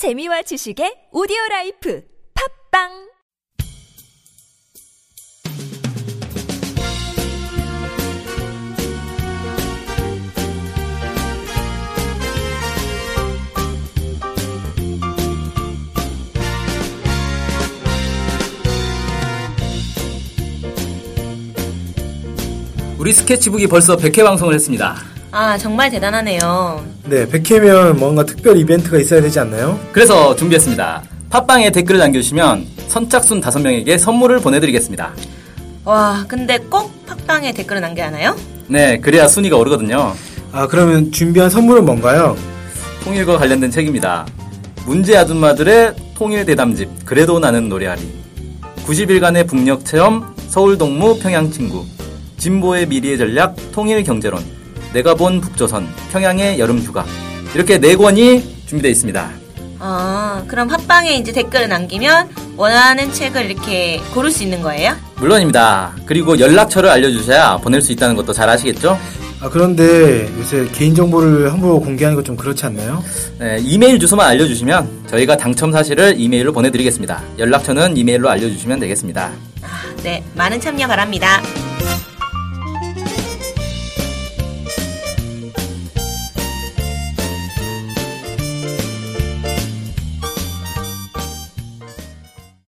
재미와 지식의 오디오 라이프 팝빵 우리 스케치북이 벌써 100회 방송을 했습니다. 아, 정말 대단하네요. 네, 100회면 뭔가 특별 이벤트가 있어야 되지 않나요? 그래서 준비했습니다. 팟빵에 댓글을 남겨주시면 선착순 5명에게 선물을 보내드리겠습니다. 와, 근데 꼭 팟빵에 댓글을 남겨야 하나요? 네, 그래야 순위가 오르거든요. 아, 그러면 준비한 선물은 뭔가요? 통일과 관련된 책입니다. 문제 아줌마들의 통일 대담집 그래도 나는 노래하리 90일간의 북녘 체험 서울 동무 평양 친구 진보의 미래의 전략 통일 경제론 내가 본 북조선 평양의 여름 휴가 이렇게 네 권이 준비되어 있습니다. 아, 그럼 팟빵에 이제 댓글을 남기면 원하는 책을 이렇게 고를 수 있는 거예요? 물론입니다. 그리고 연락처를 알려주셔야 보낼 수 있다는 것도 잘 아시겠죠? 아, 그런데 요새 개인정보를 함부로 공개하는 거좀 그렇지 않나요? 네, 이메일 주소만 알려주시면 저희가 당첨 사실을 이메일로 보내드리겠습니다. 연락처는 이메일로 알려주시면 되겠습니다. 아, 네, 많은 참여 바랍니다.